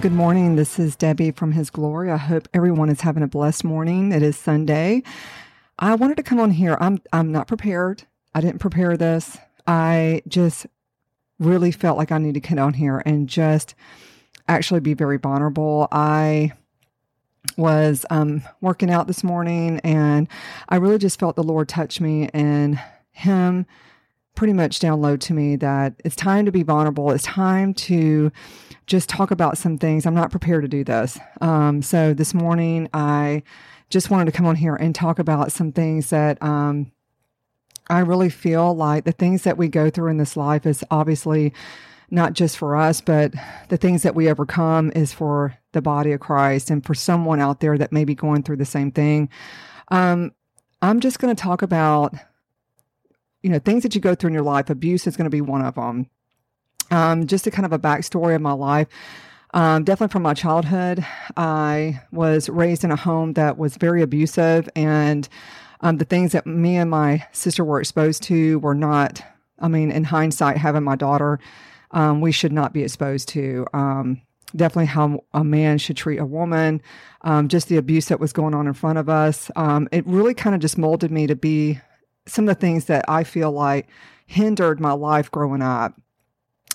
Good morning. This is Debbie from His Glory. I hope everyone is having a blessed morning. It is Sunday. I wanted to come on here. I'm I'm not prepared. I didn't prepare this. I just really felt like I need to get on here and just actually be very vulnerable. I was um, working out this morning and I really just felt the Lord touch me and Him pretty much download to me that it's time to be vulnerable. It's time to just talk about some things. I'm not prepared to do this. Um, so this morning, I just wanted to come on here and talk about some things that um, I really feel like the things that we go through in this life is obviously not just for us, but the things that we overcome is for the body of Christ and for someone out there that may be going through the same thing. Um, I'm just going to talk about, you know, things that you go through in your life. Abuse is going to be one of them. Um, just a kind of a backstory of my life. Um, definitely from my childhood, I was raised in a home that was very abusive, and um, the things that me and my sister were exposed to were not. I mean, in hindsight, having my daughter, um, we should not be exposed to. Um, definitely how a man should treat a woman, um, just the abuse that was going on in front of us. It really kind of just molded me to be some of the things that I feel like hindered my life growing up.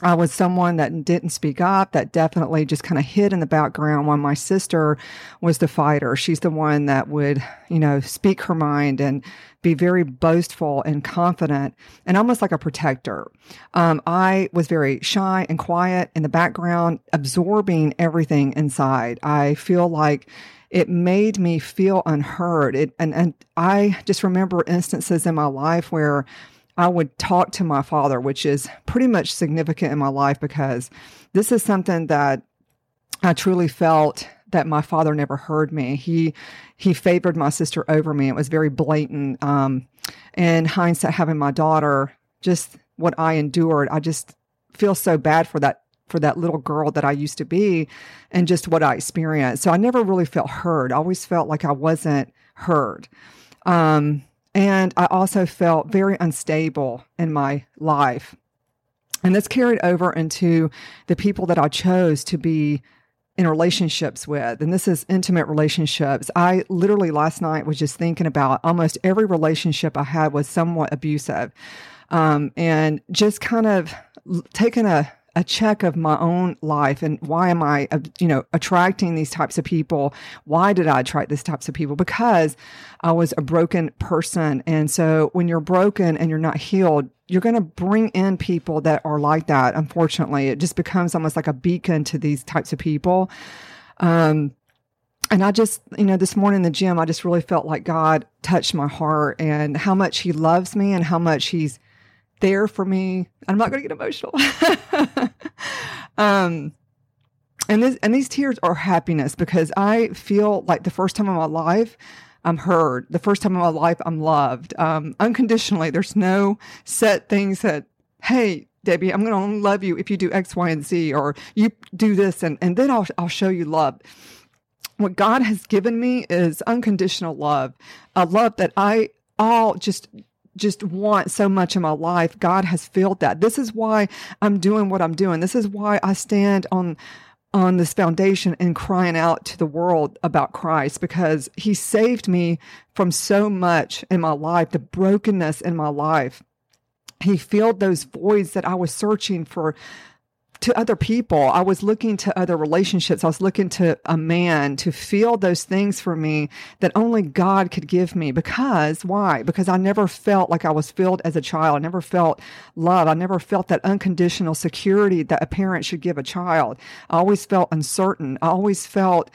I was someone that didn't speak up, that definitely just kind of hid in the background while my sister was the fighter. She's the one that would, you know, speak her mind and be very boastful and confident and almost like a protector. Um, I was very shy and quiet in the background, absorbing everything inside. I feel like it made me feel unheard. It, and, and I just remember instances in my life where I would talk to my father, which is pretty much significant in my life because this is something that I truly felt that my father never heard me. He he favored my sister over me. It was very blatant. Um, and hindsight, having my daughter, just what I endured, I just feel so bad for that for that little girl that I used to be, and just what I experienced. So I never really felt heard. I always felt like I wasn't heard. Um, and I also felt very unstable in my life. And this carried over into the people that I chose to be in relationships with. And this is intimate relationships. I literally last night was just thinking about almost every relationship I had was somewhat abusive. Um, and just kind of taking a a check of my own life and why am I, uh, you know, attracting these types of people? Why did I attract these types of people? Because I was a broken person. And so when you're broken and you're not healed, you're going to bring in people that are like that. Unfortunately, it just becomes almost like a beacon to these types of people. Um, and I just, you know, this morning in the gym, I just really felt like God touched my heart and how much He loves me and how much He's there for me. I'm not going to get emotional. um, and this and these tears are happiness because I feel like the first time in my life I'm heard. The first time in my life I'm loved um, unconditionally. There's no set things that hey Debbie I'm going to only love you if you do X Y and Z or you do this and and then I'll I'll show you love. What God has given me is unconditional love, a love that I all just just want so much in my life. God has filled that. This is why I'm doing what I'm doing. This is why I stand on on this foundation and crying out to the world about Christ because he saved me from so much in my life, the brokenness in my life. He filled those voids that I was searching for to other people. I was looking to other relationships. I was looking to a man to feel those things for me that only God could give me. Because why? Because I never felt like I was filled as a child. I never felt love. I never felt that unconditional security that a parent should give a child. I always felt uncertain. I always felt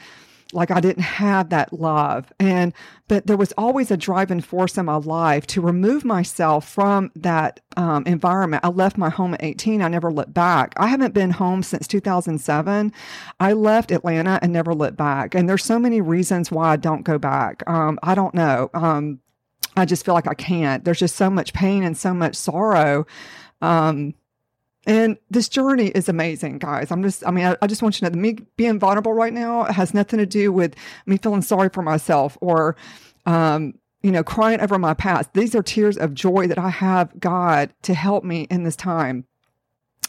like I didn't have that love. And, but there was always a driving force in my life to remove myself from that um, environment. I left my home at 18. I never looked back. I haven't been home since 2007. I left Atlanta and never looked back. And there's so many reasons why I don't go back. Um, I don't know. Um, I just feel like I can't. There's just so much pain and so much sorrow. Um, and this journey is amazing, guys. I'm just, I mean, I, I, just want you to know that me being vulnerable right now has nothing to do with me feeling sorry for myself or, um, you know, crying over my past. These are tears of joy that I have God to help me in this time.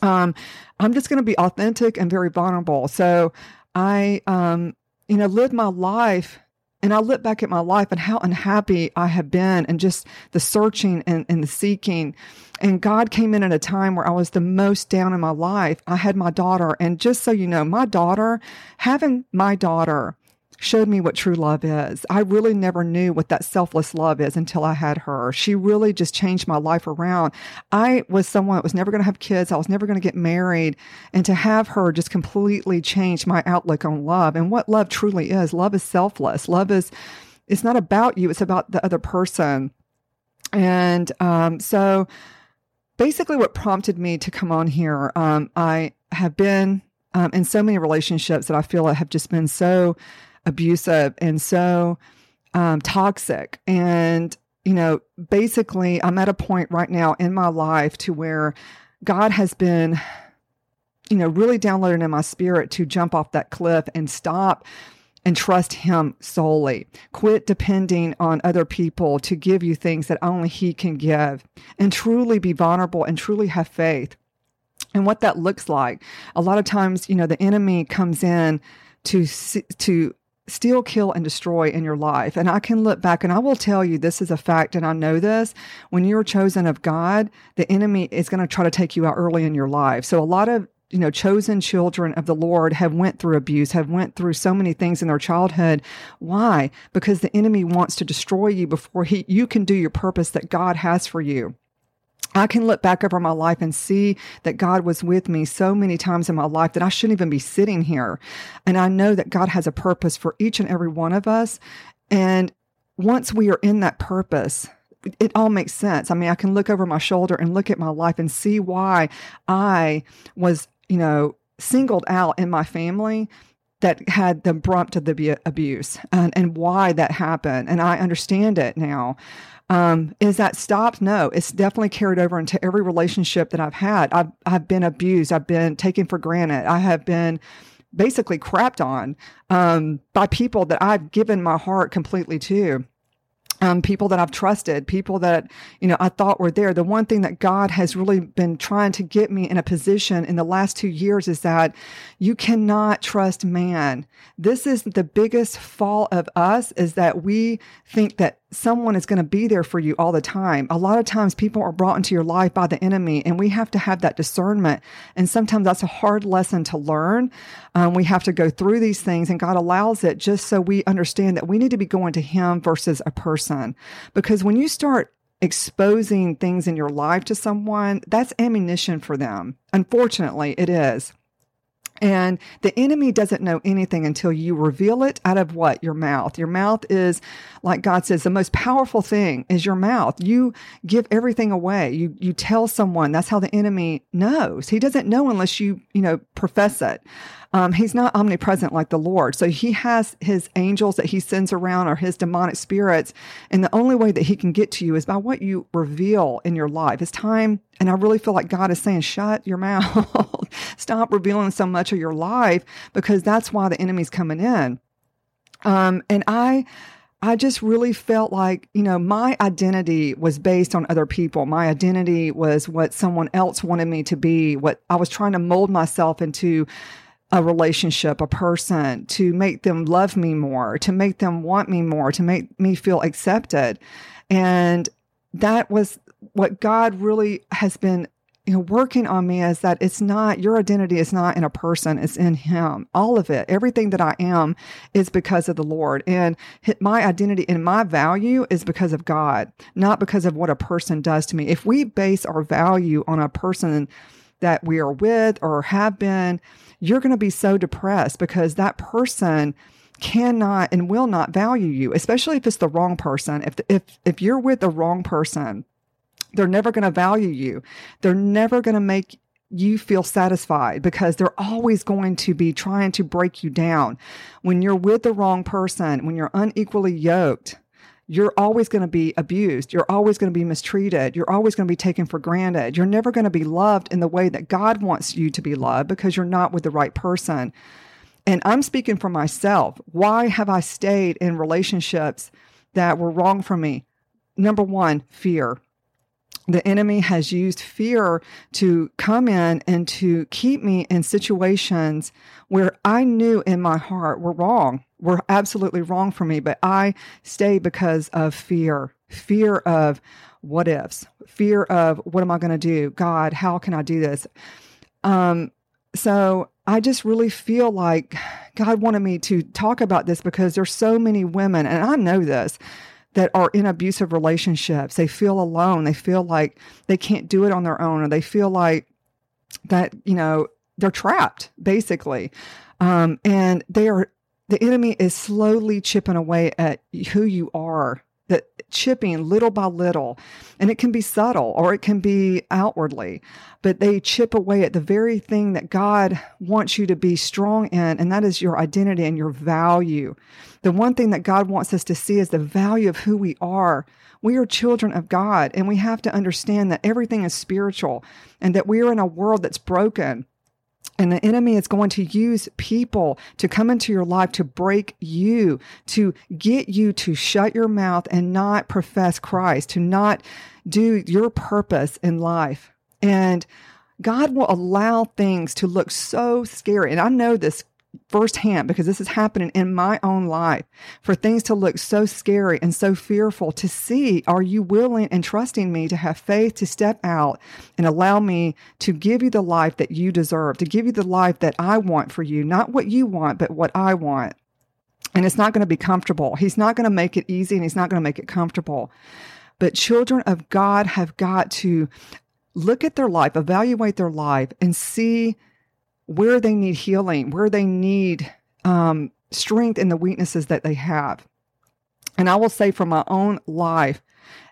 Um, I'm just going to be authentic and very vulnerable. So I, um, you know, lived my life and I look back at my life and how unhappy I have been and just the searching and, and the seeking. And God came in at a time where I was the most down in my life. I had my daughter. And just so you know, my daughter, having my daughter showed me what true love is. I really never knew what that selfless love is until I had her. She really just changed my life around. I was someone that was never going to have kids. I was never going to get married. And to have her just completely change my outlook on love and what love truly is. Love is selfless. Love is, it's not about you. It's about the other person. And, um, so basically what prompted me to come on here, um, I have been, um, in so many relationships that I feel I have just been so, abusive and so um, toxic. And, you know, basically, I'm at a point right now in my life to where God has been, you know, really downloading in my spirit to jump off that cliff and stop and trust him solely. Quit depending on other people to give you things that only he can give and truly be vulnerable and truly have faith. And what that looks like. A lot of times, you know, the enemy comes in to to steal, kill, and destroy in your life. And I can look back and I will tell you this is a fact, and I know this. When you're chosen of God, the enemy is going to try to take you out early in your life. So a lot of you know chosen children of the lord have went through abuse have went through so many things in their childhood why because the enemy wants to destroy you before he you can do your purpose that god has for you I can look back over my life and see that God was with me so many times in my life that I shouldn't even be sitting here. And I know that God has a purpose for each and every one of us. And once we are in that purpose, it all makes sense. I mean, I can look over my shoulder and look at my life and see why I was, you know, singled out in my family that had the brunt of the abuse and, and why that happened. And I understand it now. Um, is that stopped? No, it's definitely carried over into every relationship that I've had. I've, I've been abused. I've been taken for granted. I have been basically crapped on um, by people that I've given my heart completely to um, people that I've trusted, people that, you know, I thought were there. The one thing that God has really been trying to get me in a position in the last two years is that you cannot trust man. This is the biggest fall of us is that we think that someone is going to be there for you all the time. A lot of times people are brought into your life by the enemy and we have to have that discernment. And sometimes that's a hard lesson to learn. Um, we have to go through these things and God allows it just so we understand that we need to be going to him versus a person. Because when you start exposing things in your life to someone, that's ammunition for them. Unfortunately, it is. And the enemy doesn't know anything until you reveal it out of what? Your mouth. Your mouth is, like God says, the most powerful thing is your mouth. You give everything away. You, you tell someone. That's how the enemy knows. He doesn't know unless you, you know, profess it. Um, he's not omnipresent like the Lord. So he has his angels that he sends around or his demonic spirits. And the only way that he can get to you is by what you reveal in your life. It's time. And I really feel like God is saying, shut your mouth. Stop revealing so much of your life because that's why the enemy's coming in. Um, and I, I just really felt like, you know, my identity was based on other people. My identity was what someone else wanted me to be, what I was trying to mold myself into a relationship, a person, to make them love me more, to make them want me more, to make me feel accepted. And that was what God really has been you know working on me is that it's not your identity is not in a person it's in him. All of it everything that i am is because of the lord. And my identity and my value is because of god not because of what a person does to me. If we base our value on a person that we are with or have been you're going to be so depressed because that person cannot and will not value you, especially if it's the wrong person. If, if, if you're with the wrong person, they're never going to value you. They're never going to make you feel satisfied because they're always going to be trying to break you down. When you're with the wrong person, when you're unequally yoked, you're always going to be abused. You're always going to be mistreated. You're always going to be taken for granted. You're never going to be loved in the way that God wants you to be loved because you're not with the right person. And I'm speaking for myself. Why have I stayed in relationships that were wrong for me? Number one, fear. The enemy has used fear to come in and to keep me in situations where I knew in my heart were wrong, were absolutely wrong for me, but I stay because of fear, fear of what ifs, fear of what am I going to do? God, how can I do this? Um, so I just really feel like God wanted me to talk about this because there's so many women, and I know this, that are in abusive relationships. They feel alone. They feel like they can't do it on their own, or they feel like that, you know, they're trapped, basically. Um, and they are, the enemy is slowly chipping away at who you are chipping little by little and it can be subtle or it can be outwardly but they chip away at the very thing that god wants you to be strong in and that is your identity and your value. The one thing that god wants us to see is the value of who we are. We are children of god and we have to understand that everything is spiritual and that we are in a world that's broken and the enemy is going to use people to come into your life to break you, to get you to shut your mouth and not profess Christ, to not do your purpose in life. And God will allow things to look so scary. And I know this firsthand because this is happening in my own life for things to look so scary and so fearful to see are you willing and trusting me to have faith to step out and allow me to give you the life that you deserve to give you the life that I want for you not what you want but what I want. And it's not going to be comfortable. He's not going to make it easy and he's not going to make it comfortable. But children of God have got to look at their life evaluate their life and see where they need healing, where they need um, strength in the weaknesses that they have. And I will say from my own life,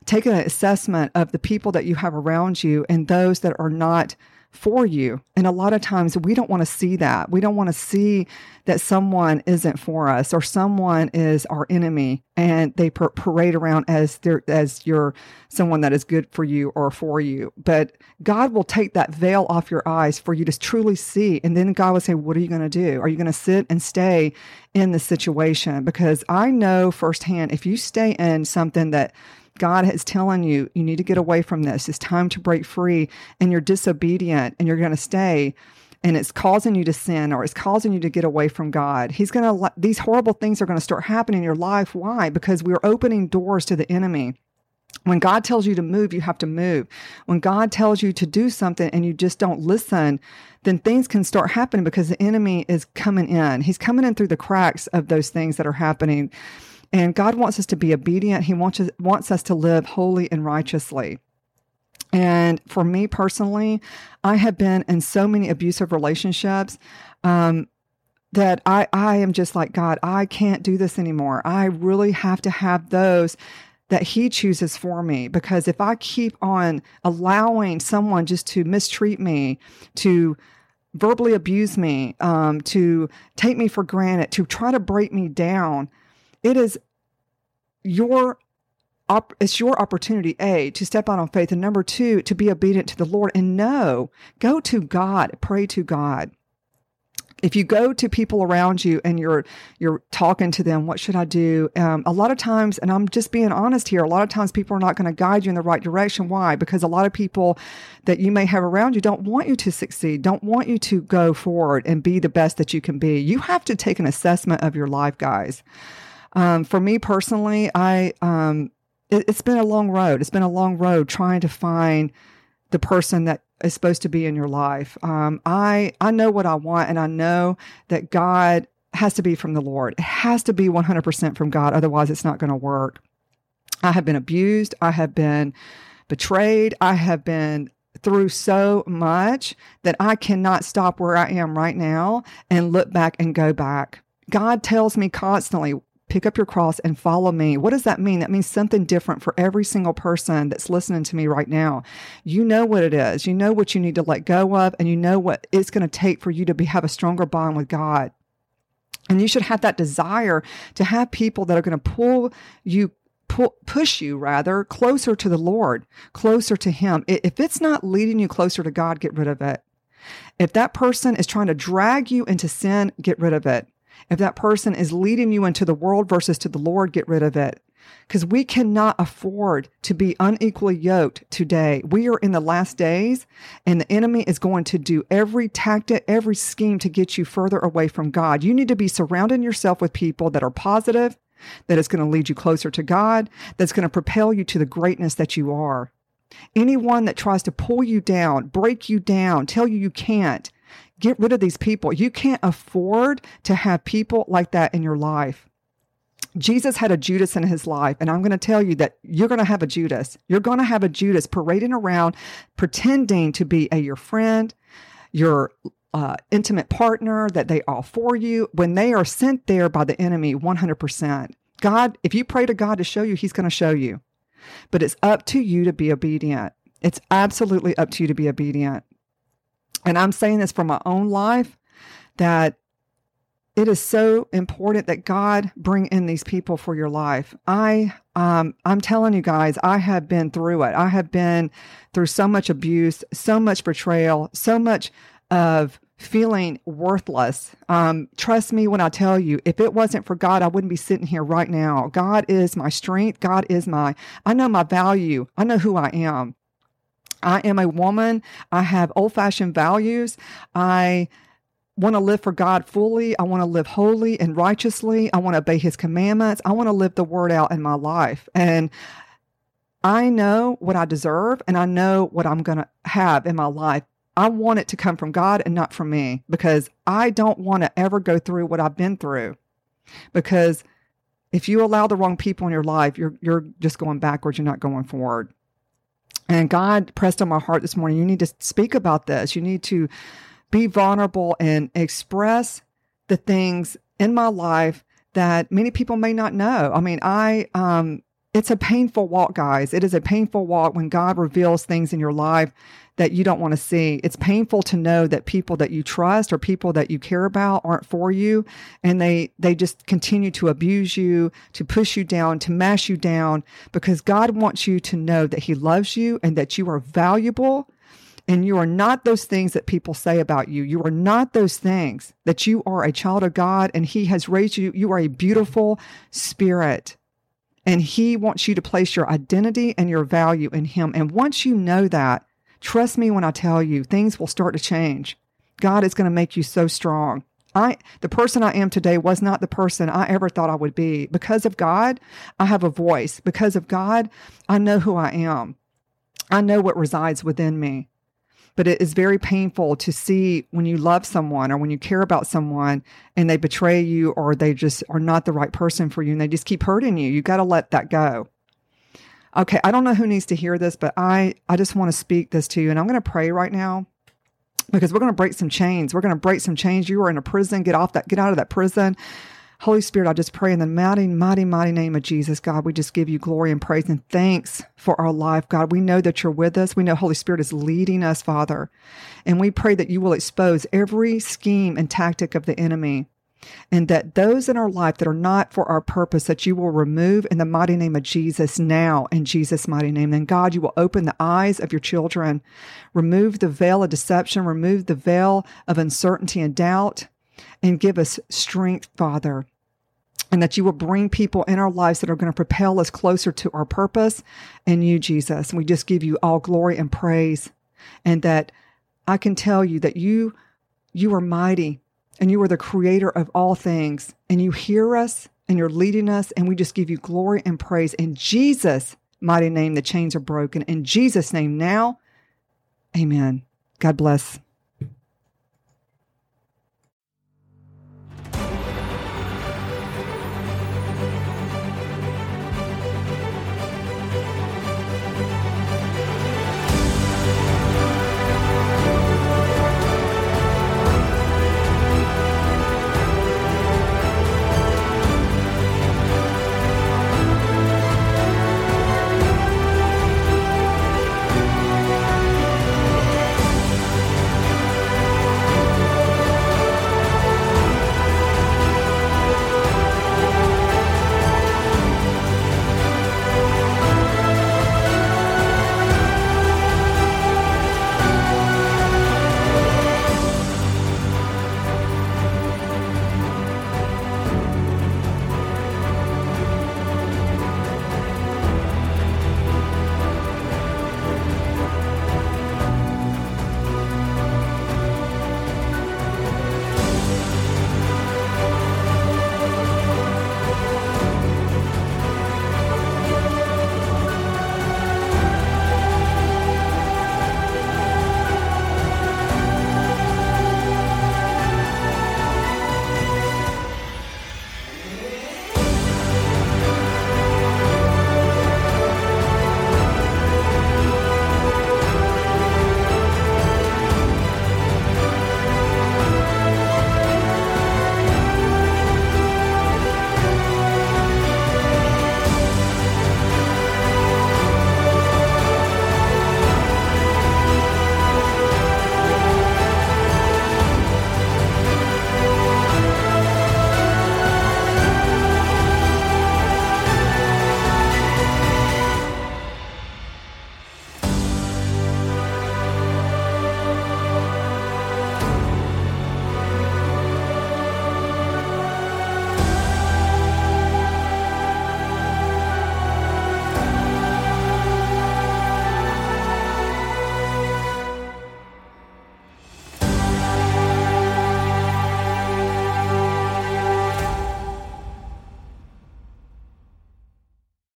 take an assessment of the people that you have around you and those that are not for you. And a lot of times we don't want to see that. We don't want to see that someone isn't for us or someone is our enemy and they par- parade around as their as you're someone that is good for you or for you. But God will take that veil off your eyes for you to truly see. And then God will say, What are you going to do? Are you going to sit and stay in the situation? Because I know firsthand if you stay in something that God is telling you, you need to get away from this. It's time to break free, and you're disobedient and you're going to stay, and it's causing you to sin or it's causing you to get away from God. He's going to, these horrible things are going to start happening in your life. Why? Because we're opening doors to the enemy. When God tells you to move, you have to move. When God tells you to do something and you just don't listen, then things can start happening because the enemy is coming in. He's coming in through the cracks of those things that are happening. And God wants us to be obedient. He wants us, wants us to live holy and righteously. And for me personally, I have been in so many abusive relationships um, that I, I am just like, God, I can't do this anymore. I really have to have those that He chooses for me. Because if I keep on allowing someone just to mistreat me, to verbally abuse me, um, to take me for granted, to try to break me down, it is your op- it's your opportunity a to step out on faith and number two to be obedient to the lord. And no go to god pray to god. If you go to people around you and you're you're talking to them what should i do? Um, a lot of times and i'm just being honest here a lot of times people are not going to guide you in the right direction. Why? Because a lot of people that you may have around you don't want you to succeed don't want you to go forward and be the best that you can be. You have to take an assessment of your life guys um, for me personally, I um, it, it's been a long road. It's been a long road trying to find the person that is supposed to be in your life. Um, I I know what I want, and I know that God has to be from the Lord. It has to be 100% from God. Otherwise, it's not going to work. I have been abused. I have been betrayed. I have been through so much that I cannot stop where I am right now and look back and go back. God tells me constantly, pick up your cross and follow me. What does that mean? That means something different for every single person that's listening to me right now. You know what it is. You know what you need to let go of, and you know what it's going to take for you to be, have a stronger bond with God. And you should have that desire to have people that are going to pull you push you rather closer to the Lord, closer to Him. If it's not leading you closer to God, get rid of it. If that person is trying to drag you into sin, get rid of it. If that person is leading you into the world versus to the Lord, get rid of it. because we cannot afford to be unequally yoked today. We are in the last days, and the enemy is going to do every tactic, every scheme to get you further away from God. You need to be surrounding yourself with people that are positive, that is going to lead you closer to God, that's going to propel you to the greatness that you are. Anyone that tries to pull you down, break you down, tell you you can't, get rid of these people. You can't afford to have people like that in your life. Jesus had a Judas in his life, and I'm going to tell you that you're going to have a Judas. You're going to have a Judas parading around, pretending to be a your friend, your uh, intimate partner, that they all for you when they are sent there by the enemy 100%. God, if you pray to God to show you, He's going to show you. But it's up to you to be obedient. It's absolutely up to you to be obedient. And I'm saying this from my own life that it is so important that God bring in these people for your life. I um I'm telling you guys, I have been through it. I have been through so much abuse, so much betrayal, so much of feeling worthless. Um, trust me when I tell you, if it wasn't for God, I wouldn't be sitting here right now. God is my strength. God is my, I know my value. I know who I am. I am a woman. I have old fashioned values. I want to live for God fully. I want to live holy and righteously. I want to obey his commandments. I want to live the word out in my life. And I know what I deserve and I know what I'm going to have in my life. I want it to come from God and not from me because I don't want to ever go through what I've been through. Because if you allow the wrong people in your life, you're you're just going backwards, you're not going forward. And God pressed on my heart this morning, you need to speak about this. You need to be vulnerable and express the things in my life that many people may not know. I mean, I um it's a painful walk, guys. It is a painful walk when God reveals things in your life that you don't want to see. It's painful to know that people that you trust or people that you care about aren't for you and they they just continue to abuse you, to push you down, to mash you down because God wants you to know that he loves you and that you are valuable and you are not those things that people say about you. You are not those things that you are a child of God and He has raised you. You are a beautiful spirit. And He wants you to place your identity and your value in Him. And once you know that, trust me when I tell you, things will start to change. God is going to make you so strong. I the person I am today was not the person I ever thought I would be. Because of God, I have a voice. Because of God, I know who I am. I know what resides within me but it is very painful to see when you love someone or when you care about someone and they betray you or they just are not the right person for you and they just keep hurting you. You got to let that go. Okay, I don't know who needs to hear this, but I I just want to speak this to you and I'm going to pray right now because we're going to break some chains. We're going to break some chains. You are in a prison. Get off that get out of that prison. Holy Spirit, I just pray in the mighty, mighty, mighty name of Jesus, God, we just give you glory and praise and thanks for our life, God. We know that you're with us. We know Holy Spirit is leading us, Father. And we pray that you will expose every scheme and tactic of the enemy and that those in our life that are not for our purpose that you will remove in the mighty name of Jesus now in Jesus mighty name then God you will open the eyes of your children remove the veil of deception remove the veil of uncertainty and doubt and give us strength father and that you will bring people in our lives that are going to propel us closer to our purpose and you, Jesus. And we just give you all glory and praise. And that I can tell you that you, you are mighty and you are the creator of all things and you hear us and you're leading us. And we just give you glory and praise in Jesus' mighty name. The chains are broken in Jesus' name now. Amen. God bless.